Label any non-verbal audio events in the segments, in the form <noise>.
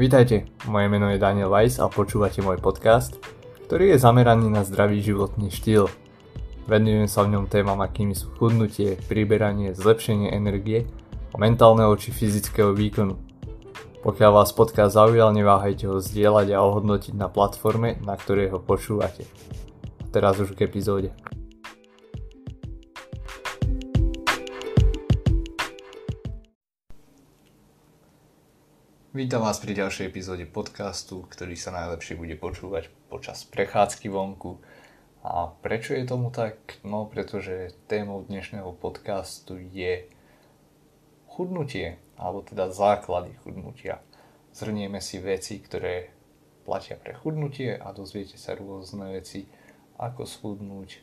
Vítajte, moje meno je Daniel Weiss a počúvate môj podcast, ktorý je zameraný na zdravý životný štýl. Venujem sa v ňom témam, akými sú chudnutie, priberanie, zlepšenie energie a mentálneho či fyzického výkonu. Pokiaľ vás podcast zaujal, neváhajte ho zdieľať a ohodnotiť na platforme, na ktorej ho počúvate. Teraz už k epizóde. Vítam vás pri ďalšej epizóde podcastu, ktorý sa najlepšie bude počúvať počas prechádzky vonku. A prečo je tomu tak? No pretože témou dnešného podcastu je chudnutie, alebo teda základy chudnutia. Zhrnieme si veci, ktoré platia pre chudnutie a dozviete sa rôzne veci, ako schudnúť,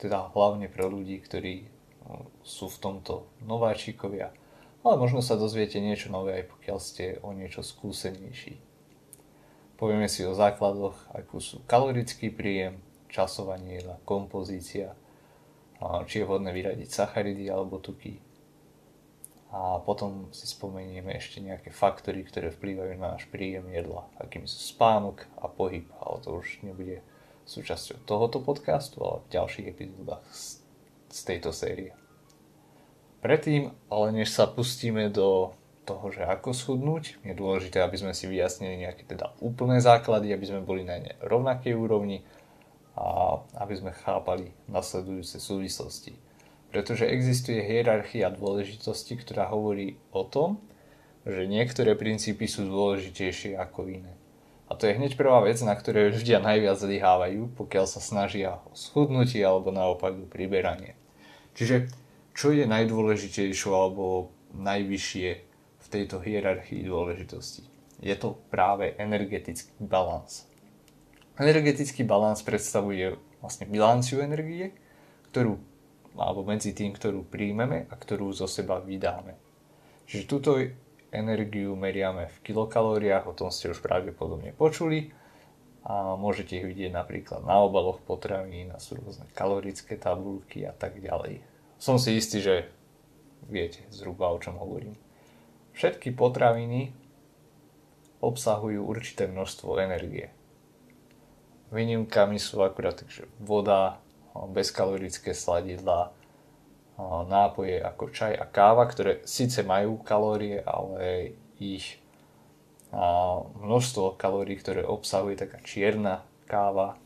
teda hlavne pre ľudí, ktorí no, sú v tomto nováčikovia ale možno sa dozviete niečo nové, aj pokiaľ ste o niečo skúsenejší. Povieme si o základoch, ako sú kalorický príjem, časovanie kompozícia, či je vhodné vyradiť sacharidy alebo tuky. A potom si spomenieme ešte nejaké faktory, ktoré vplývajú na náš príjem jedla, akým sú spánok a pohyb, ale to už nebude súčasťou tohoto podcastu, ale v ďalších epizódach z tejto série. Predtým, ale než sa pustíme do toho, že ako schudnúť, je dôležité, aby sme si vyjasnili nejaké teda úplné základy, aby sme boli na ne rovnakej úrovni a aby sme chápali nasledujúce súvislosti. Pretože existuje hierarchia dôležitosti, ktorá hovorí o tom, že niektoré princípy sú dôležitejšie ako iné. A to je hneď prvá vec, na ktorej ľudia najviac zlyhávajú, pokiaľ sa snažia o schudnutie alebo naopak o priberanie. Čiže čo je najdôležitejšie alebo najvyššie v tejto hierarchii dôležitosti? Je to práve energetický balans. Energetický balans predstavuje vlastne bilanciu energie, ktorú, alebo medzi tým, ktorú príjmeme a ktorú zo seba vydáme. Čiže túto energiu meriame v kilokalóriách, o tom ste už pravdepodobne počuli a môžete ich vidieť napríklad na obaloch potravín, na sú rôzne kalorické tabulky a tak ďalej som si istý, že viete zhruba o čom hovorím. Všetky potraviny obsahujú určité množstvo energie. Výnimkami sú akurát takže voda, bezkalorické sladidlá, nápoje ako čaj a káva, ktoré síce majú kalórie, ale ich množstvo kalórií, ktoré obsahuje taká čierna káva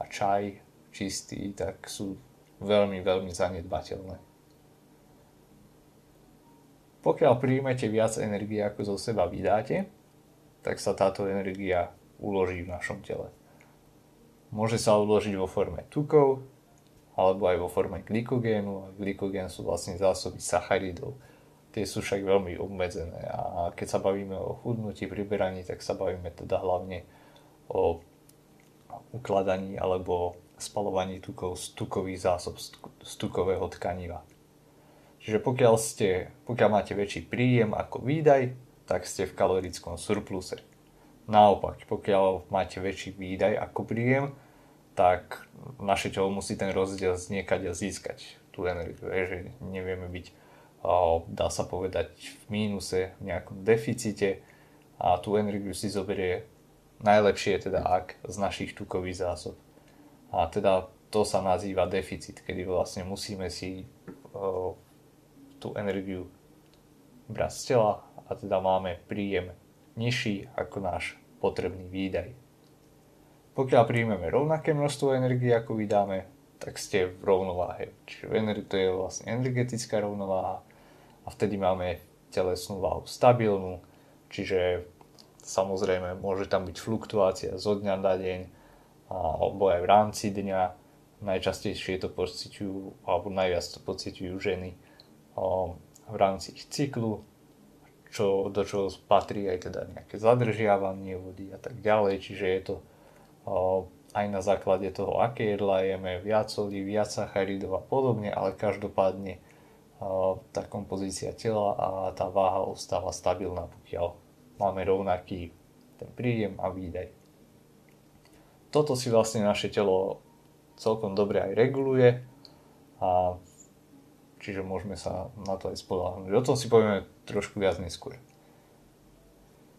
a čaj čistý, tak sú veľmi, veľmi zanedbateľné. Pokiaľ príjmete viac energie, ako zo seba vydáte, tak sa táto energia uloží v našom tele. Môže sa uložiť vo forme tukov, alebo aj vo forme glykogénu. Glykogén sú vlastne zásoby sacharidov. Tie sú však veľmi obmedzené a keď sa bavíme o chudnutí, priberaní, tak sa bavíme teda hlavne o ukladaní alebo spalovaní tukov z tukových zásob, z tukového tkaniva. Čiže pokiaľ, ste, pokiaľ máte väčší príjem ako výdaj, tak ste v kalorickom surpluse. Naopak, pokiaľ máte väčší výdaj ako príjem, tak naše telo musí ten rozdiel z niekaď získať tú energiu. že nevieme byť, dá sa povedať, v mínuse, v nejakom deficite a tú energiu si zoberie najlepšie teda ak z našich tukových zásob. A teda to sa nazýva deficit, kedy vlastne musíme si o, tú energiu brať z tela a teda máme príjem nižší ako náš potrebný výdaj. Pokiaľ príjmeme rovnaké množstvo energie ako vydáme, tak ste v rovnováhe. Čiže to je vlastne energetická rovnováha a vtedy máme telesnú váhu stabilnú, čiže samozrejme môže tam byť fluktuácia zo dňa na deň, alebo aj v rámci dňa. Najčastejšie to pociťujú, alebo najviac to pociťujú ženy v rámci ich cyklu, čo, do čoho patrí aj teda nejaké zadržiavanie vody a tak ďalej. Čiže je to aj na základe toho, aké jedla jeme, viac soli, viac sacharidov a podobne, ale každopádne tá kompozícia tela a tá váha ostáva stabilná, pokiaľ máme rovnaký ten príjem a výdaj toto si vlastne naše telo celkom dobre aj reguluje a čiže môžeme sa na to aj spolahnuť. O tom si povieme trošku viac neskôr.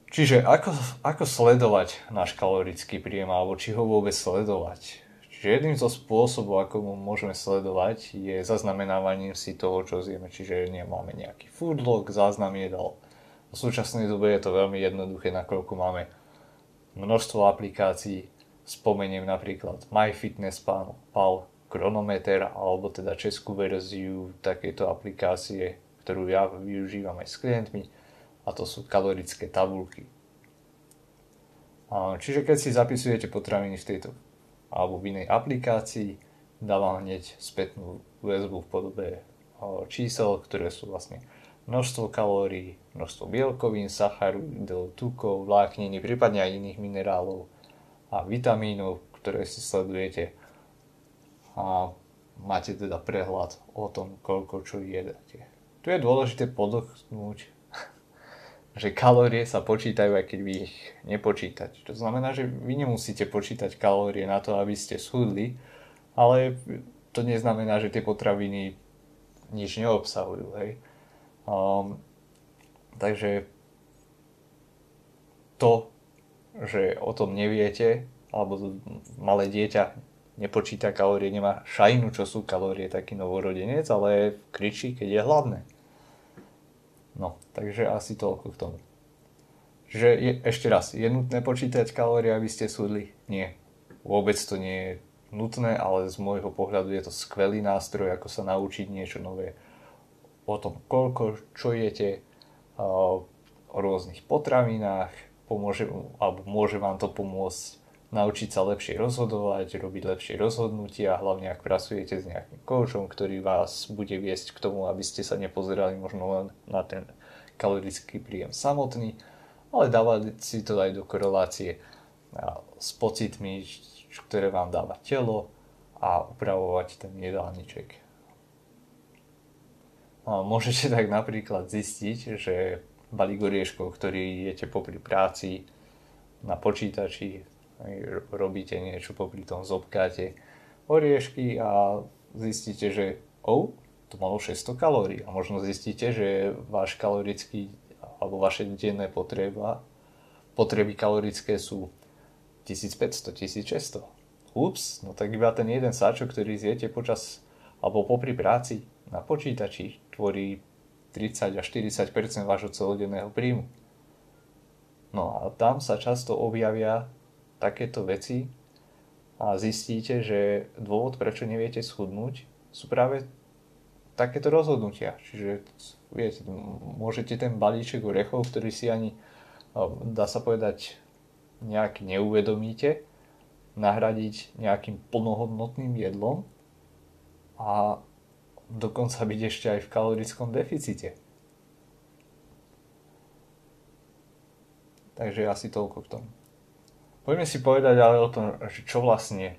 Čiže ako, ako sledovať náš kalorický príjem, alebo či ho vôbec sledovať? Čiže jedným zo spôsobov, ako mu môžeme sledovať, je zaznamenávaním si toho, čo zjeme. Čiže nemáme nejaký food log, záznam jedal. V súčasnej dobe je to veľmi jednoduché, nakoľko máme množstvo aplikácií. Spomeniem napríklad MyFitnessPal, Chronometer, alebo teda českú verziu takejto aplikácie, ktorú ja využívam aj s klientmi a to sú kalorické tabulky. Čiže keď si zapisujete potraviny v tejto alebo v inej aplikácii, dávam hneď spätnú väzbu v podobe čísel, ktoré sú vlastne množstvo kalórií, množstvo bielkovín, sacharidov, tukov, vlákniny, prípadne aj iných minerálov a vitamínov, ktoré si sledujete. A máte teda prehľad o tom, koľko čo jedete. Tu je dôležité podoknúť, <laughs> že kalórie sa počítajú, aj keď vy ich nepočítate. To znamená, že vy nemusíte počítať kalórie na to, aby ste schudli, ale to neznamená, že tie potraviny nič neobsahujú. Hej. Um, takže to, že o tom neviete, alebo malé dieťa nepočíta kalórie, nemá šajnu, čo sú kalórie, taký novorodenec, ale kričí, keď je hladné. No, takže asi toľko k tomu. Že je, ešte raz, je nutné počítať kalórie, aby ste súdli? Nie. Vôbec to nie je nutné, ale z môjho pohľadu je to skvelý nástroj, ako sa naučiť niečo nové o tom, koľko, čo jete, o rôznych potravinách, pomôže, alebo môže vám to pomôcť naučiť sa lepšie rozhodovať, robiť lepšie rozhodnutia, hlavne ak pracujete s nejakým koučom, ktorý vás bude viesť k tomu, aby ste sa nepozerali možno len na ten kalorický príjem samotný, ale dávať si to aj do korelácie s pocitmi, ktoré vám dáva telo a upravovať ten jedálniček. Môžete tak napríklad zistiť, že balík orieškov, ktorý jete popri práci na počítači, robíte niečo popri tom, zobkáte oriešky a zistíte, že oh, to malo 600 kalórií a možno zistíte, že váš kalorický alebo vaše denné potreba, potreby kalorické sú 1500, 1600. Ups, no tak iba ten jeden sáčok, ktorý zjete počas alebo popri práci na počítači tvorí 30 až 40 vášho celodenného príjmu. No a tam sa často objavia takéto veci a zistíte, že dôvod, prečo neviete schudnúť, sú práve takéto rozhodnutia. Čiže viete, môžete ten balíček orechov, ktorý si ani, dá sa povedať, nejak neuvedomíte, nahradiť nejakým plnohodnotným jedlom a dokonca byť ešte aj v kalorickom deficite. Takže asi toľko k tomu. Poďme si povedať ale o tom, že čo vlastne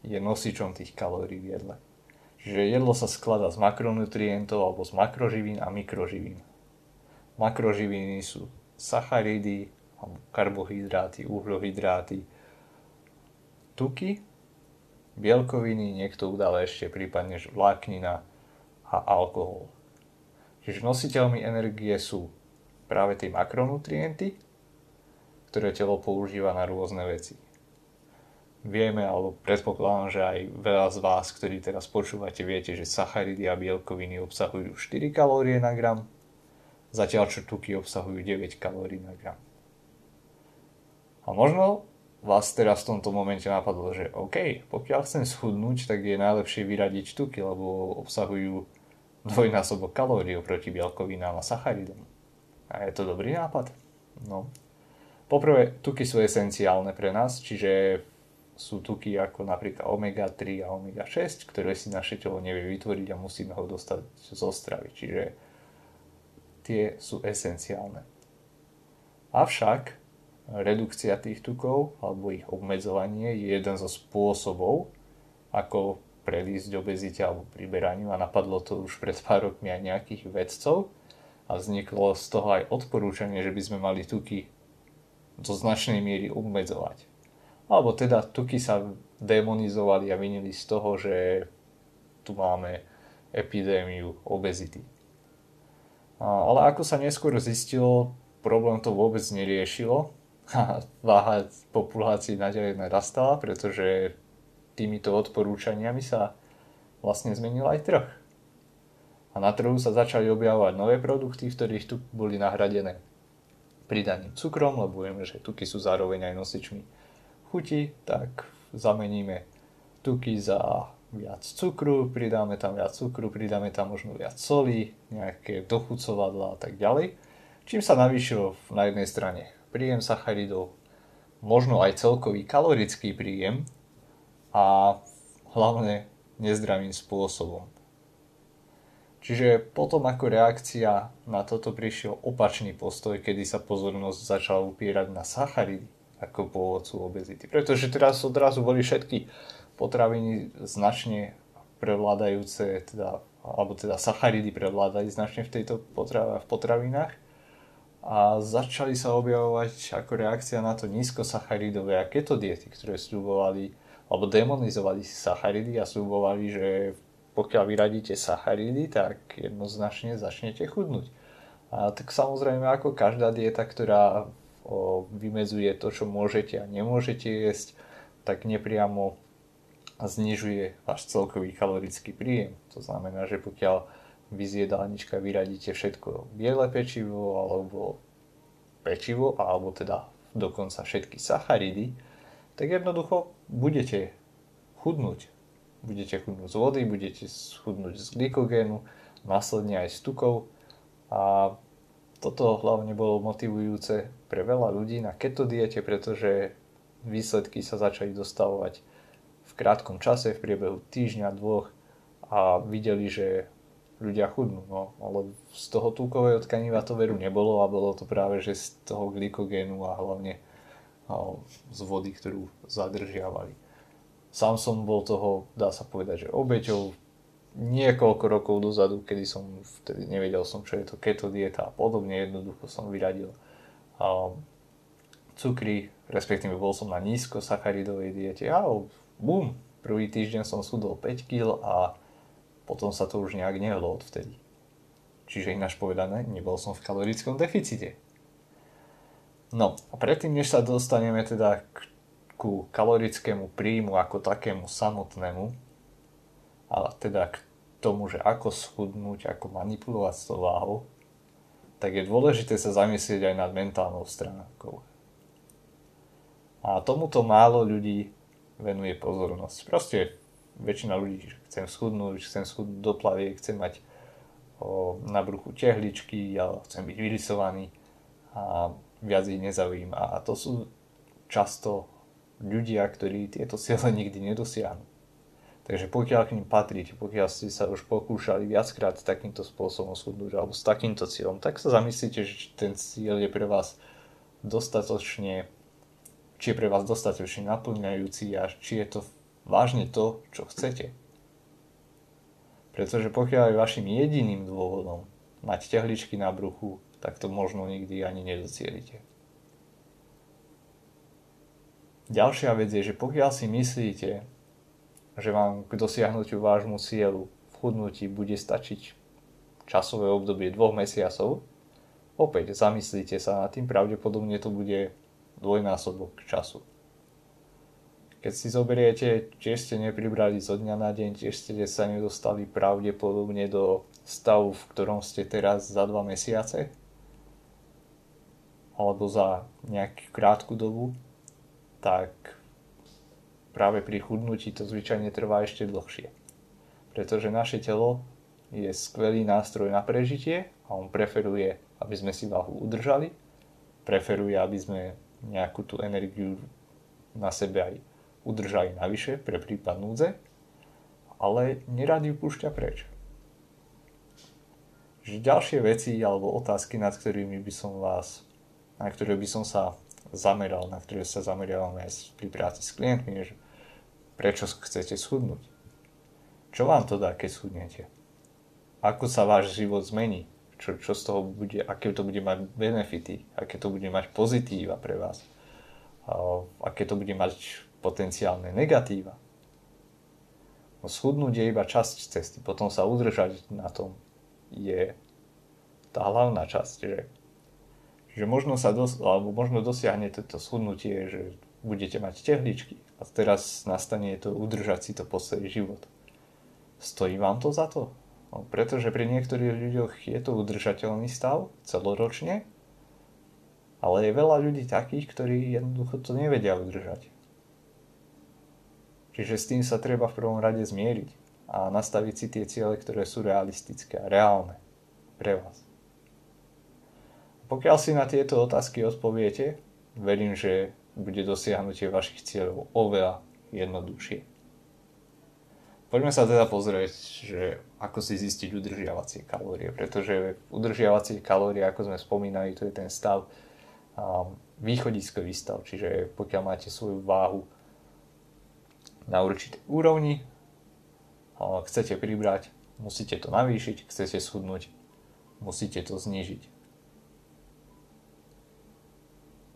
je nosičom tých kalórií v jedle. Čiže jedlo sa skladá z makronutrientov alebo z makroživín a mikroživín. Makroživiny sú sacharidy, karbohydráty, uhlohydráty, tuky, bielkoviny, niekto udáva ešte prípadne vláknina a alkohol. Čiže nositeľmi energie sú práve tie makronutrienty, ktoré telo používa na rôzne veci. Vieme, alebo predpokladám, že aj veľa z vás, ktorí teraz počúvate, viete, že sacharidy a bielkoviny obsahujú 4 kalórie na gram, zatiaľ čo tuky obsahujú 9 kalórií na gram. A možno vás teraz v tomto momente napadlo, že OK, pokiaľ chcem schudnúť, tak je najlepšie vyradiť tuky, lebo obsahujú dvojnásobok kalórií oproti bielkovinám a sacharidom. A je to dobrý nápad? No, Poprvé, tuky sú esenciálne pre nás, čiže sú tuky ako napríklad omega-3 a omega-6, ktoré si naše telo nevie vytvoriť a musíme ho dostať zo stravy. Čiže tie sú esenciálne. Avšak redukcia tých tukov alebo ich obmedzovanie je jeden zo spôsobov, ako predísť obezite alebo priberaniu a napadlo to už pred pár rokmi aj nejakých vedcov a vzniklo z toho aj odporúčanie, že by sme mali tuky do značnej miery obmedzovať. Alebo teda tuky sa demonizovali a vinili z toho, že tu máme epidémiu obezity. Ale ako sa neskôr zistilo, problém to vôbec neriešilo a váha populácií naďalej narastala, pretože týmito odporúčaniami sa vlastne zmenil aj trh. A na trhu sa začali objavovať nové produkty, v ktorých tu boli nahradené pridaným cukrom, lebo vieme, že tuky sú zároveň aj nosičmi chuti, tak zameníme tuky za viac cukru, pridáme tam viac cukru, pridáme tam možno viac soli, nejaké dochucovadla a tak ďalej. Čím sa navýšil na jednej strane príjem sacharidov, možno aj celkový kalorický príjem a hlavne nezdravým spôsobom. Čiže potom ako reakcia na toto prišiel opačný postoj, kedy sa pozornosť začala upierať na sacharidy ako pôvodcu obezity. Pretože teraz odrazu boli všetky potraviny značne prevládajúce, teda, alebo teda sacharidy prevládali značne v tejto potrava, v potravinách a začali sa objavovať ako reakcia na to nízkosacharidové a keto diety, ktoré slúbovali alebo demonizovali sacharidy a slúbovali, že pokiaľ vyradíte sacharidy, tak jednoznačne začnete chudnúť. A tak samozrejme ako každá dieta, ktorá o, vymedzuje to, čo môžete a nemôžete jesť, tak nepriamo znižuje váš celkový kalorický príjem. To znamená, že pokiaľ vy z jedálnička vyradíte všetko biele pečivo alebo pečivo, alebo teda dokonca všetky sacharidy, tak jednoducho budete chudnúť. Budete chudnúť z vody, budete chudnúť z glykogénu, následne aj z tukov a toto hlavne bolo motivujúce pre veľa ľudí na keto diete, pretože výsledky sa začali dostavovať v krátkom čase, v priebehu týždňa, dvoch a videli, že ľudia chudnú. No, ale z toho tukového tkaniva to veru nebolo a bolo to práve že z toho glykogénu a hlavne z vody, ktorú zadržiavali. Sám som bol toho, dá sa povedať, že obeťou niekoľko rokov dozadu, kedy som vtedy nevedel som, čo je to keto dieta a podobne, jednoducho som vyradil cukry, respektíve bol som na nízko sacharidovej diete a bum, prvý týždeň som schudol 5 kg a potom sa to už nejak nehlo odvtedy. Čiže ináč povedané, nebol som v kalorickom deficite. No a predtým, než sa dostaneme teda k, ku kalorickému príjmu ako takému samotnému, ale teda k tomu, že ako schudnúť, ako manipulovať s tou váhou, tak je dôležité sa zamyslieť aj nad mentálnou stránkou. A tomuto málo ľudí venuje pozornosť. Proste väčšina ľudí, chcem schudnúť, chcem schudnúť do plaviek, chcem mať o, na bruchu tehličky, ja chcem byť vyrysovaný a viac ich nezaujíma. A to sú často ľudia, ktorí tieto ciele nikdy nedosiahnu. Takže pokiaľ k ním patríte, pokiaľ ste sa už pokúšali viackrát takýmto spôsobom schudnúť alebo s takýmto cieľom, tak sa zamyslíte, že ten cieľ je pre vás dostatočne či je pre vás dostatočne naplňajúci a či je to vážne to, čo chcete. Pretože pokiaľ je vašim jediným dôvodom mať tehličky na bruchu, tak to možno nikdy ani nedocielite. Ďalšia vec je, že pokiaľ si myslíte, že vám k dosiahnutiu vášmu cieľu v chudnutí bude stačiť časové obdobie dvoch mesiacov, opäť zamyslíte sa nad tým, pravdepodobne to bude dvojnásobok času. Keď si zoberiete, tiež ste nepribrali zo dňa na deň, tiež ste sa nedostali pravdepodobne do stavu, v ktorom ste teraz za dva mesiace, alebo za nejakú krátku dobu, tak práve pri chudnutí to zvyčajne trvá ešte dlhšie. Pretože naše telo je skvelý nástroj na prežitie a on preferuje, aby sme si váhu udržali, preferuje, aby sme nejakú tú energiu na sebe aj udržali navyše pre prípad núdze, ale nerad ju púšťa preč. Že ďalšie veci alebo otázky, nad ktorými by som vás, na ktoré by som sa zameral, na ktoré sa zameriavame aj pri práci s klientmi, že prečo chcete schudnúť? Čo vám to dá, keď schudnete? Ako sa váš život zmení? čo, čo z toho bude, aké to bude mať benefity, aké to bude mať pozitíva pre vás, aké to bude mať potenciálne negatíva. No, schudnúť je iba časť cesty, potom sa udržať na tom je tá hlavná časť, že Čiže možno, sa dos- alebo možno dosiahnete to schudnutie, že budete mať tehličky a teraz nastane to udržať si to po celý život. Stojí vám to za to? No, pretože pri niektorých ľuďoch je to udržateľný stav celoročne, ale je veľa ľudí takých, ktorí jednoducho to nevedia udržať. Čiže s tým sa treba v prvom rade zmieriť a nastaviť si tie ciele, ktoré sú realistické a reálne pre vás. Pokiaľ si na tieto otázky odpoviete, verím, že bude dosiahnutie vašich cieľov oveľa jednoduchšie. Poďme sa teda pozrieť, že ako si zistiť udržiavacie kalórie, pretože udržiavacie kalórie, ako sme spomínali, to je ten stav, východiskový stav, čiže pokiaľ máte svoju váhu na určitej úrovni, chcete pribrať, musíte to navýšiť, chcete schudnúť, musíte to znížiť.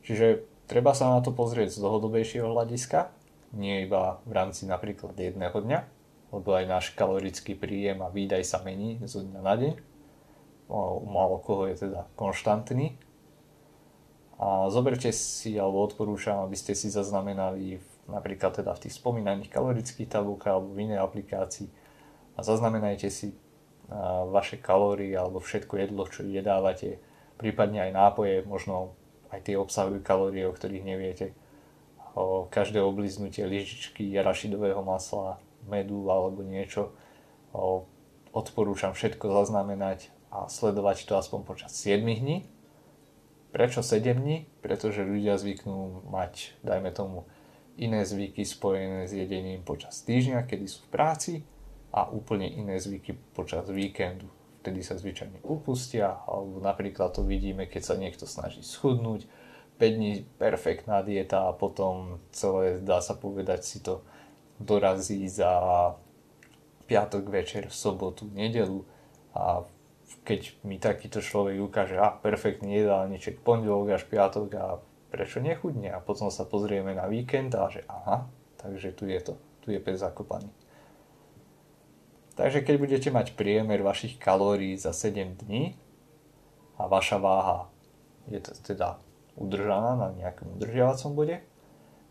Čiže treba sa na to pozrieť z dlhodobejšieho hľadiska, nie iba v rámci napríklad jedného dňa, lebo aj náš kalorický príjem a výdaj sa mení zo dňa na deň. U málo koho je teda konštantný. A zoberte si, alebo odporúčam, aby ste si zaznamenali v napríklad teda v tých spomínaných kalorických tabulkách alebo v inej aplikácii a zaznamenajte si vaše kalórie alebo všetko jedlo, čo jedávate, prípadne aj nápoje, možno aj tie obsahujú kalórie, o ktorých neviete. O každé obliznutie lyžičky arašidového masla, medu alebo niečo. O, odporúčam všetko zaznamenať a sledovať to aspoň počas 7 dní. Prečo 7 dní? Pretože ľudia zvyknú mať, dajme tomu, iné zvyky spojené s jedením počas týždňa, kedy sú v práci a úplne iné zvyky počas víkendu. Vtedy sa zvyčajne upustia, alebo napríklad to vidíme, keď sa niekto snaží schudnúť, 5 dní perfektná dieta a potom celé, dá sa povedať, si to dorazí za piatok večer, sobotu, nedelu a keď mi takýto človek ukáže, a perfektný jedálniček, pondelok až piatok a prečo nechudne? A potom sa pozrieme na víkend a že aha, takže tu je to, tu je pes zakopaný. Takže keď budete mať priemer vašich kalórií za 7 dní a vaša váha je teda udržaná na nejakom udržiavacom bode,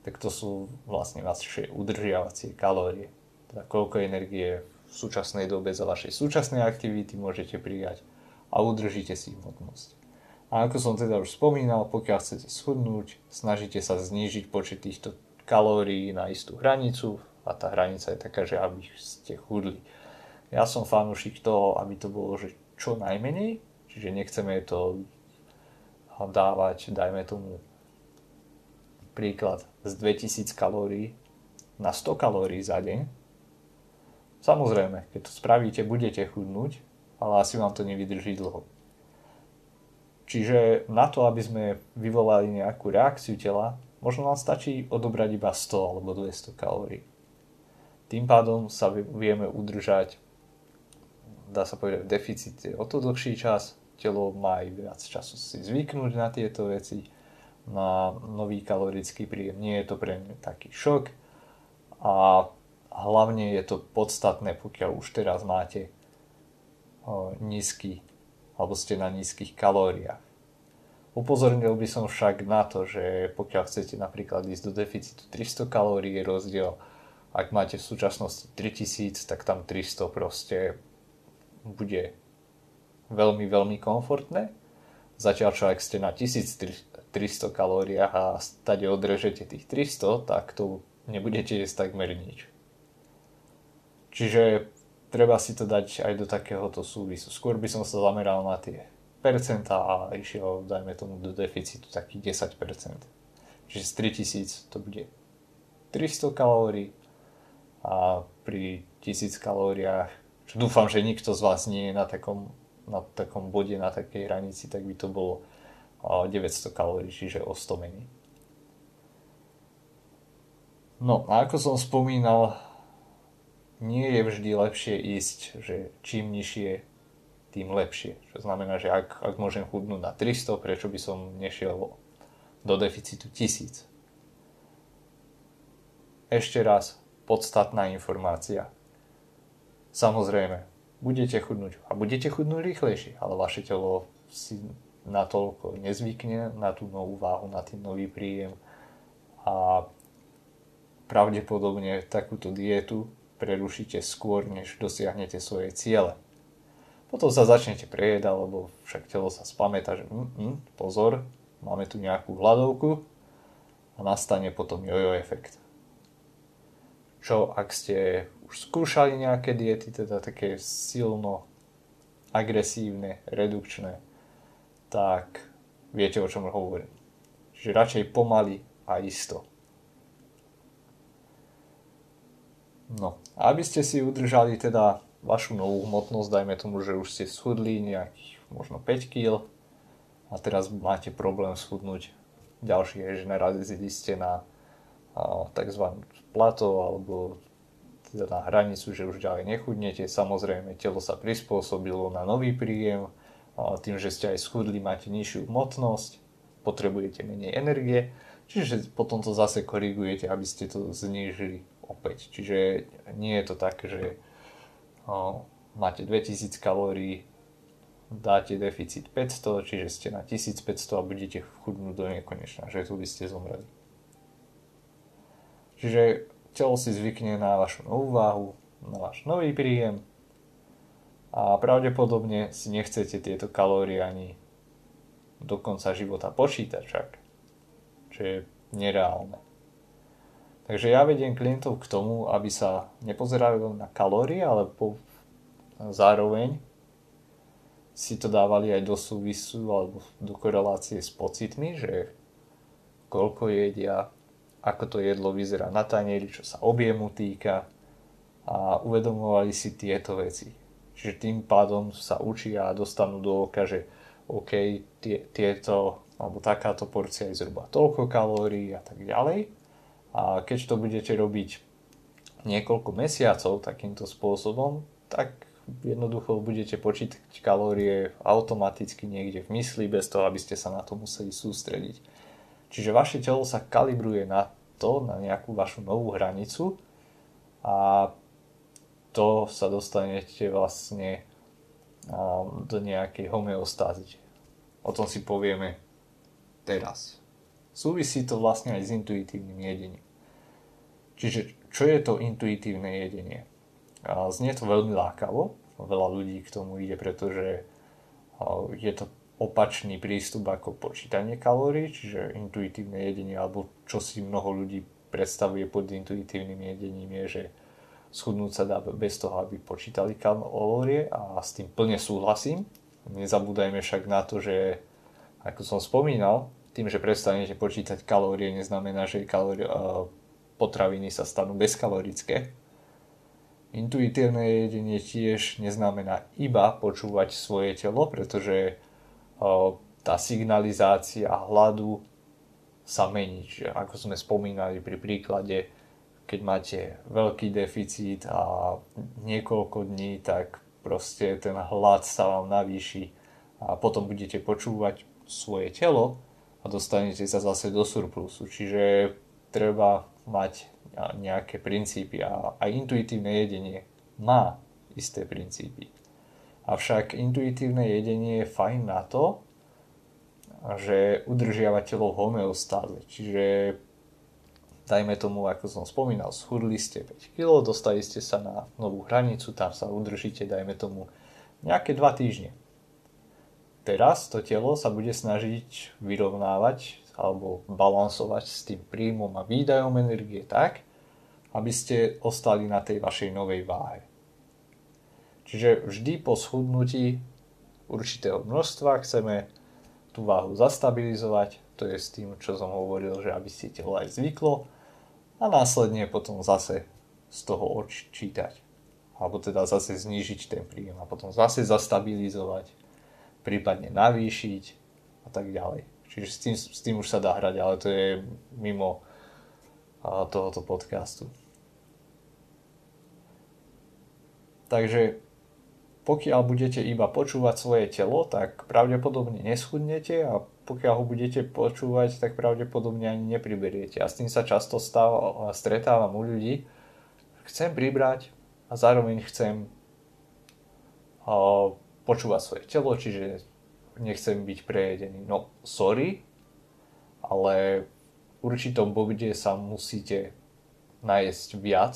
tak to sú vlastne vaše udržiavacie kalórie. Teda koľko energie v súčasnej dobe za vašej súčasnej aktivity môžete prijať a udržíte si hmotnosť. A ako som teda už spomínal, pokiaľ chcete schudnúť, snažíte sa znížiť počet týchto kalórií na istú hranicu a tá hranica je taká, že aby ste chudli. Ja som fanúšik toho, aby to bolo že čo najmenej, čiže nechceme to dávať, dajme tomu príklad z 2000 kalórií na 100 kalórií za deň. Samozrejme, keď to spravíte, budete chudnúť, ale asi vám to nevydrží dlho. Čiže na to, aby sme vyvolali nejakú reakciu tela, možno nám stačí odobrať iba 100 alebo 200 kalórií. Tým pádom sa vieme udržať, dá sa povedať, v deficite o to dlhší čas, telo má aj viac času si zvyknúť na tieto veci, na nový kalorický príjem. Nie je to pre mňa taký šok a hlavne je to podstatné, pokiaľ už teraz máte nízky alebo ste na nízkych kalóriách. Upozornil by som však na to, že pokiaľ chcete napríklad ísť do deficitu 300 kalórií rozdiel, ak máte v súčasnosti 3000, tak tam 300 proste bude veľmi, veľmi komfortné. Zatiaľ čo ak ste na 1300 kalóriách a stade odrežete tých 300, tak to nebudete jesť takmer nič. Čiže treba si to dať aj do takéhoto súvisu. Skôr by som sa zameral na tie percenta a išiel, dajme tomu, do deficitu takých 10%. Čiže z 3000 to bude 300 kalórií a pri 1000 kalóriách, čo dúfam, že nikto z vás nie je na takom, na takom bode, na takej hranici, tak by to bolo 900 kalórií, čiže o 100 menej. No a ako som spomínal, nie je vždy lepšie ísť, že čím nižšie, tým lepšie. Čo znamená, že ak, ak môžem chudnúť na 300, prečo by som nešiel do deficitu 1000. Ešte raz, podstatná informácia. Samozrejme, budete chudnúť a budete chudnúť rýchlejšie, ale vaše telo si natoľko nezvykne na tú novú váhu, na ten nový príjem a pravdepodobne takúto dietu prerušíte skôr, než dosiahnete svoje ciele. Potom sa začnete prejedať, lebo však telo sa spamätá, že mm, mm, pozor, máme tu nejakú hladovku a nastane potom jojo efekt. Čo ak ste už skúšali nejaké diety, teda také silno agresívne, redukčné, tak viete o čom hovorím. Čiže radšej pomaly a isto. No, aby ste si udržali teda vašu novú hmotnosť, dajme tomu, že už ste schudli nejakých možno 5 kg a teraz máte problém schudnúť ďalší je, že narazili ste na tzv. plato alebo teda na hranicu, že už ďalej nechudnete. Samozrejme, telo sa prispôsobilo na nový príjem, tým, že ste aj schudli, máte nižšiu hmotnosť, potrebujete menej energie, čiže potom to zase korigujete, aby ste to znížili opäť. Čiže nie je to tak, že o, máte 2000 kalórií, dáte deficit 500, čiže ste na 1500 a budete chudnúť do nekonečna, že tu by ste zomreli. Čiže telo si zvykne na vašu novú váhu, na váš nový príjem a pravdepodobne si nechcete tieto kalórie ani do konca života počítať však, čo je nereálne. Takže ja vediem klientov k tomu, aby sa nepozerali na kalórie, ale po, zároveň si to dávali aj do súvisu alebo do korelácie s pocitmi, že koľko jedia, ako to jedlo vyzerá na tanieri, čo sa objemu týka a uvedomovali si tieto veci. Čiže tým pádom sa učia a dostanú do oka, že OK, tie, tieto alebo takáto porcia je zhruba toľko kalórií a tak ďalej a keď to budete robiť niekoľko mesiacov takýmto spôsobom, tak jednoducho budete počítať kalórie automaticky niekde v mysli, bez toho, aby ste sa na to museli sústrediť. Čiže vaše telo sa kalibruje na to, na nejakú vašu novú hranicu a to sa dostanete vlastne do nejakej homeostázy. O tom si povieme teraz. Súvisí to vlastne aj s intuitívnym jedením. Čiže čo je to intuitívne jedenie? A znie to veľmi lákavo, veľa ľudí k tomu ide, pretože je to opačný prístup ako počítanie kalórií, čiže intuitívne jedenie, alebo čo si mnoho ľudí predstavuje pod intuitívnym jedením je, že schudnúť sa dá bez toho, aby počítali kalórie a s tým plne súhlasím. Nezabúdajme však na to, že ako som spomínal, tým, že prestanete počítať kalórie, neznamená, že kalórie, potraviny sa stanú bezkalorické. Intuitívne jedenie tiež neznamená iba počúvať svoje telo, pretože tá signalizácia hladu sa mení. Čiže ako sme spomínali pri príklade, keď máte veľký deficit a niekoľko dní, tak proste ten hlad sa vám navýši a potom budete počúvať svoje telo a dostanete sa zase do surplusu. Čiže treba mať nejaké princípy a aj intuitívne jedenie má isté princípy. Avšak intuitívne jedenie je fajn na to, že udržiava telo v homeostáze. Čiže dajme tomu, ako som spomínal, schudli ste 5 kg, dostali ste sa na novú hranicu, tam sa udržíte, dajme tomu, nejaké 2 týždne. Teraz to telo sa bude snažiť vyrovnávať alebo balansovať s tým príjmom a výdajom energie tak, aby ste ostali na tej vašej novej váhe. Čiže vždy po schudnutí určitého množstva chceme tú váhu zastabilizovať, to je s tým, čo som hovoril, že aby si telo aj zvyklo a následne potom zase z toho odčítať. Alebo teda zase znížiť ten príjem a potom zase zastabilizovať prípadne navýšiť a tak ďalej. Čiže s tým, s tým už sa dá hrať, ale to je mimo tohoto podcastu. Takže pokiaľ budete iba počúvať svoje telo, tak pravdepodobne neschudnete a pokiaľ ho budete počúvať, tak pravdepodobne ani nepriberiete. A s tým sa často stáva, stretávam u ľudí. Chcem pribrať a zároveň chcem počúva svoje telo, čiže nechcem byť prejedený. No, sorry, ale v určitom bode sa musíte nájsť viac,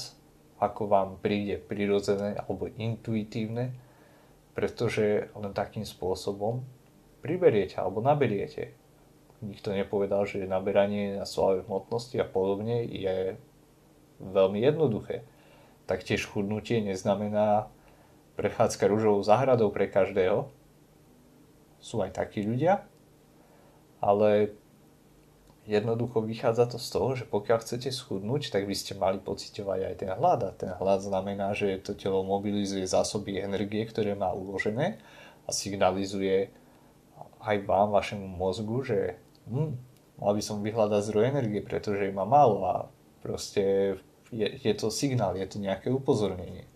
ako vám príde prirodzené alebo intuitívne, pretože len takým spôsobom priberiete alebo naberiete. Nikto nepovedal, že naberanie na slave hmotnosti a podobne je veľmi jednoduché. Taktiež chudnutie neznamená prechádzka rúžovou záhradou pre každého. Sú aj takí ľudia, ale jednoducho vychádza to z toho, že pokiaľ chcete schudnúť, tak by ste mali pocitovať aj ten hlad. A ten hlad znamená, že to telo mobilizuje zásoby energie, ktoré má uložené a signalizuje aj vám, vašemu mozgu, že hm, mal by som vyhľadať zdroj energie, pretože má málo a proste je, je to signál, je to nejaké upozornenie.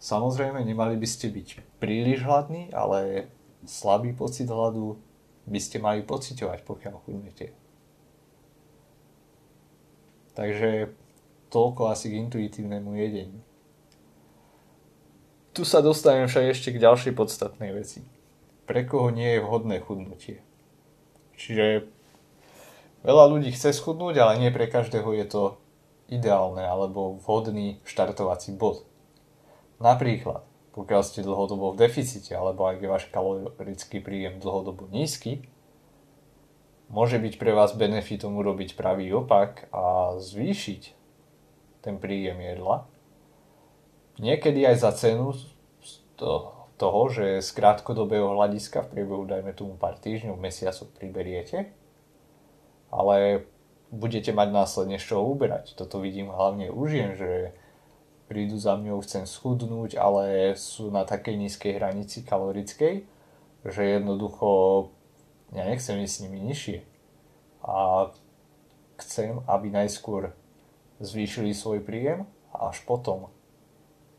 Samozrejme, nemali by ste byť príliš hladní, ale slabý pocit hladu by ste mali pocitovať, pokiaľ chudnete. Takže toľko asi k intuitívnemu jedeniu. Tu sa dostanem však ešte k ďalšej podstatnej veci. Pre koho nie je vhodné chudnutie. Čiže veľa ľudí chce schudnúť, ale nie pre každého je to ideálne alebo vhodný štartovací bod. Napríklad, pokiaľ ste dlhodobo v deficite alebo ak je váš kalorický príjem dlhodobo nízky, môže byť pre vás benefitom urobiť pravý opak a zvýšiť ten príjem jedla. Niekedy aj za cenu toho, že z krátkodobého hľadiska v priebehu, dajme tomu pár týždňov, mesiacov priberiete, ale budete mať následne z čoho uberať. Toto vidím hlavne u žien, že prídu za mňou, chcem schudnúť, ale sú na takej nízkej hranici kalorickej, že jednoducho ja nechcem ísť s nimi nižšie. A chcem, aby najskôr zvýšili svoj príjem a až potom,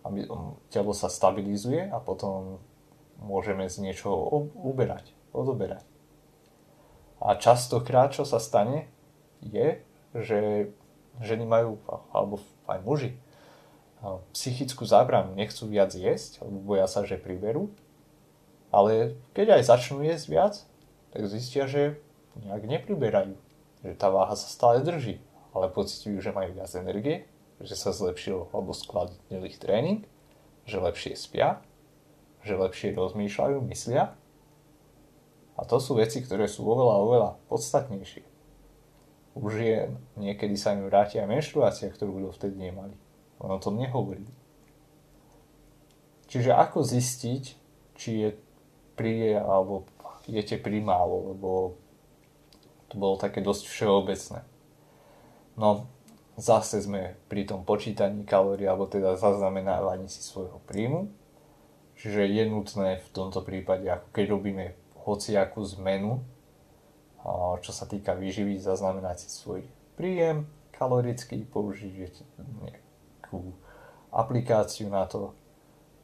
aby telo sa stabilizuje a potom môžeme z niečoho uberať, odoberať. A častokrát, čo sa stane, je, že ženy majú, alebo aj muži, psychickú zábranu, nechcú viac jesť, alebo boja sa, že priberú. Ale keď aj začnú jesť viac, tak zistia, že nejak nepriberajú. Že tá váha sa stále drží, ale pocitujú, že majú viac energie, že sa zlepšil alebo skladnil ich tréning, že lepšie spia, že lepšie rozmýšľajú, myslia. A to sú veci, ktoré sú oveľa, oveľa podstatnejšie. Už je, niekedy sa im vráti aj menštruácia, ktorú vtedy nemali. On o tom nehovorí. Čiže ako zistiť, či je príje alebo jete primálo, lebo to bolo také dosť všeobecné. No, zase sme pri tom počítaní kalórií, alebo teda zaznamenávaní si svojho príjmu. Čiže je nutné v tomto prípade, ako keď robíme hociakú zmenu, čo sa týka výživy, zaznamenať si svoj príjem kalorický, použiť nejakú aplikáciu na to.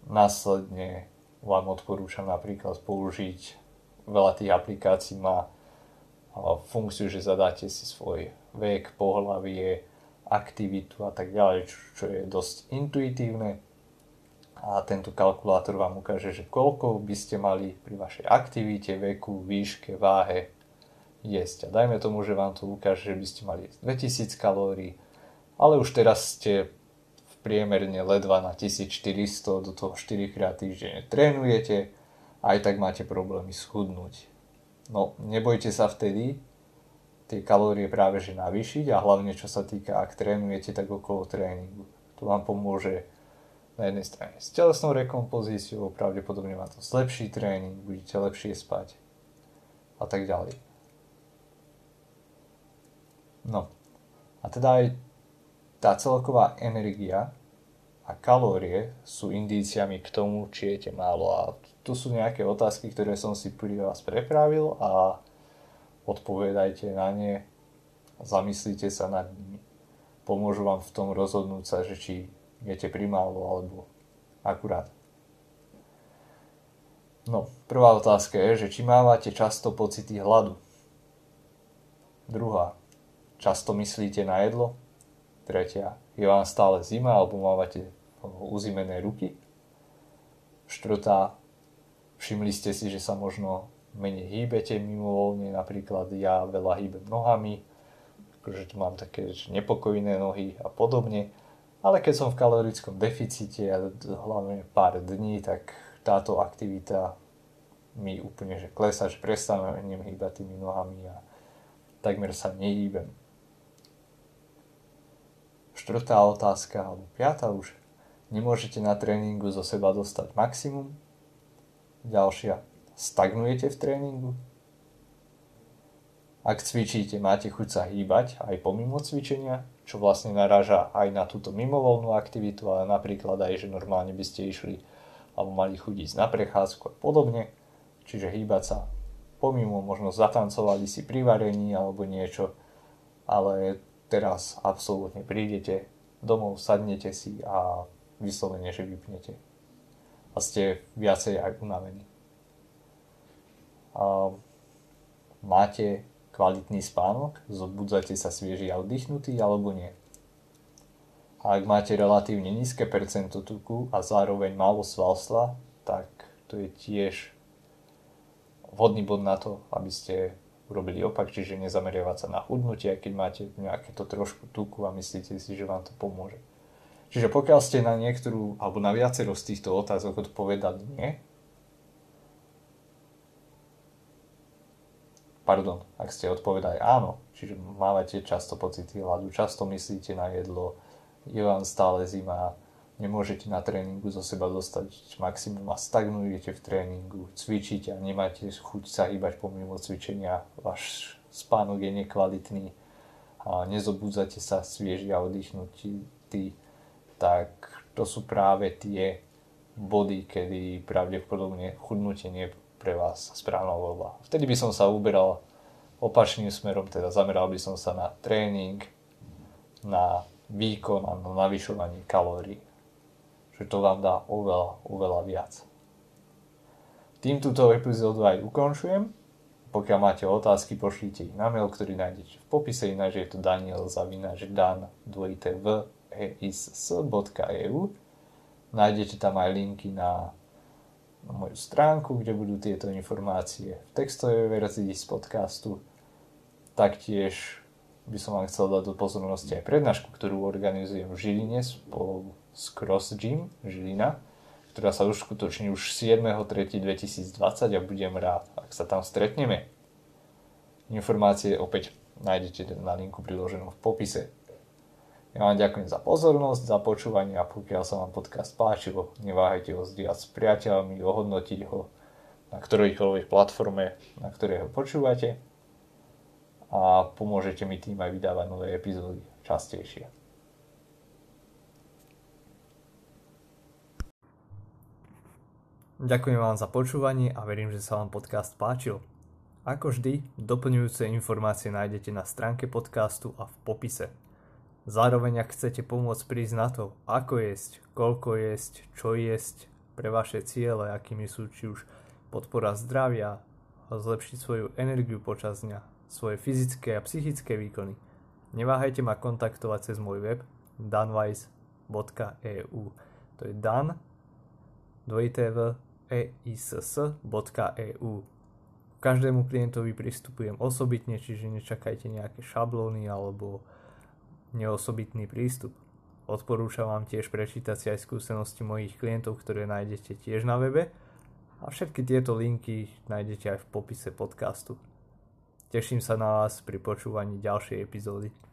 Následne vám odporúčam napríklad použiť veľa tých aplikácií má funkciu, že zadáte si svoj vek, pohlavie, aktivitu a tak ďalej, čo, je dosť intuitívne. A tento kalkulátor vám ukáže, že koľko by ste mali pri vašej aktivite, veku, výške, váhe jesť. A dajme tomu, že vám to ukáže, že by ste mali jesť 2000 kalórií, ale už teraz ste priemerne ledva na 1400, do toho 4 krát týždenne trénujete, aj tak máte problémy schudnúť. No, nebojte sa vtedy tie kalórie práve že navýšiť a hlavne čo sa týka, ak trénujete, tak okolo tréningu. To vám pomôže na jednej strane s telesnou rekompozíciou, pravdepodobne má to zlepší tréning, budete lepšie spať a tak ďalej. No, a teda aj tá celková energia a kalórie sú indíciami k tomu, či jete málo. A tu sú nejaké otázky, ktoré som si pri vás prepravil a odpovedajte na ne, zamyslite sa nad nimi. Pomôžu vám v tom rozhodnúť sa, že či jete primálo alebo akurát. No, prvá otázka je, že či mávate často pocity hladu. Druhá, často myslíte na jedlo? Tretia, je vám stále zima alebo mávate uzimené ruky. Štvrtá, všimli ste si, že sa možno menej hýbete mimovoľne, napríklad ja veľa hýbem nohami, akože mám také nepokojné nohy a podobne, ale keď som v kalorickom deficite a hlavne pár dní, tak táto aktivita mi úplne že klesá, že prestanem hýbať tými nohami a takmer sa nehýbem. Štvrtá otázka, alebo piata už. Nemôžete na tréningu zo seba dostať maximum? Ďalšia. Stagnujete v tréningu? Ak cvičíte, máte chuť sa hýbať aj pomimo cvičenia, čo vlastne naráža aj na túto mimovolnú aktivitu, ale napríklad aj, že normálne by ste išli alebo mali chuť ísť na prechádzku a podobne. Čiže hýbať sa pomimo, možno zatancovali si pri varení alebo niečo, ale teraz absolútne prídete domov, sadnete si a vyslovene, že vypnete. A ste viacej aj unavení. A máte kvalitný spánok, zobudzate sa svieži a oddychnutý alebo nie. A ak máte relatívne nízke percento tuku a zároveň málo svalstva, tak to je tiež vhodný bod na to, aby ste urobili opak, čiže nezameriavať sa na chudnutie, keď máte nejaké to trošku tuku a myslíte si, že vám to pomôže. Čiže pokiaľ ste na niektorú alebo na viacero z týchto otázok odpovedali nie, pardon, ak ste odpovedali áno, čiže máte často pocity hladu, často myslíte na jedlo, je vám stále zima, nemôžete na tréningu zo seba dostať maximum a stagnujete v tréningu, cvičíte a nemáte chuť sa hýbať pomimo cvičenia, váš spánok je nekvalitný a nezobúdzate sa svieži a oddychnutí, tak to sú práve tie body, kedy pravdepodobne chudnutie nie je pre vás správna voľba. Vtedy by som sa uberal opačným smerom, teda zameral by som sa na tréning, na výkon a na navyšovanie kalórií že to vám dá oveľa, oveľa viac. Tým túto epizódu aj ukončujem. Pokiaľ máte otázky, pošlite ich na mail, ktorý nájdete v popise, ináč je to daniel zavinač dan dvojité v eis.eu Nájdete tam aj linky na, moju stránku, kde budú tieto informácie v textovej verzii z podcastu. Taktiež by som vám chcel dať do pozornosti aj prednášku, ktorú organizujem v Žiline spolu z Cross Gym Žilina, ktorá sa uskutoční už 7.3.2020 a budem rád, ak sa tam stretneme. Informácie opäť nájdete na linku priloženom v popise. Ja vám ďakujem za pozornosť, za počúvanie a pokiaľ sa vám podcast páčil, neváhajte ho zdieľať s priateľmi, ohodnotiť ho na ktorejkoľvek platforme, na ktorej ho počúvate a pomôžete mi tým aj vydávať nové epizódy častejšie. Ďakujem vám za počúvanie a verím, že sa vám podcast páčil. Ako vždy, doplňujúce informácie nájdete na stránke podcastu a v popise. Zároveň, ak chcete pomôcť prísť na to, ako jesť, koľko jesť, čo jesť pre vaše ciele, akými sú či už podpora zdravia, zlepšiť svoju energiu počas dňa, svoje fyzické a psychické výkony, neváhajte ma kontaktovať cez môj web danwise.eu To je dan, dvojité v, eiss.eu. Každému klientovi pristupujem osobitne, čiže nečakajte nejaké šablóny alebo neosobitný prístup. Odporúčam vám tiež prečítať si aj skúsenosti mojich klientov, ktoré nájdete tiež na webe a všetky tieto linky nájdete aj v popise podcastu. Teším sa na vás pri počúvaní ďalšej epizódy.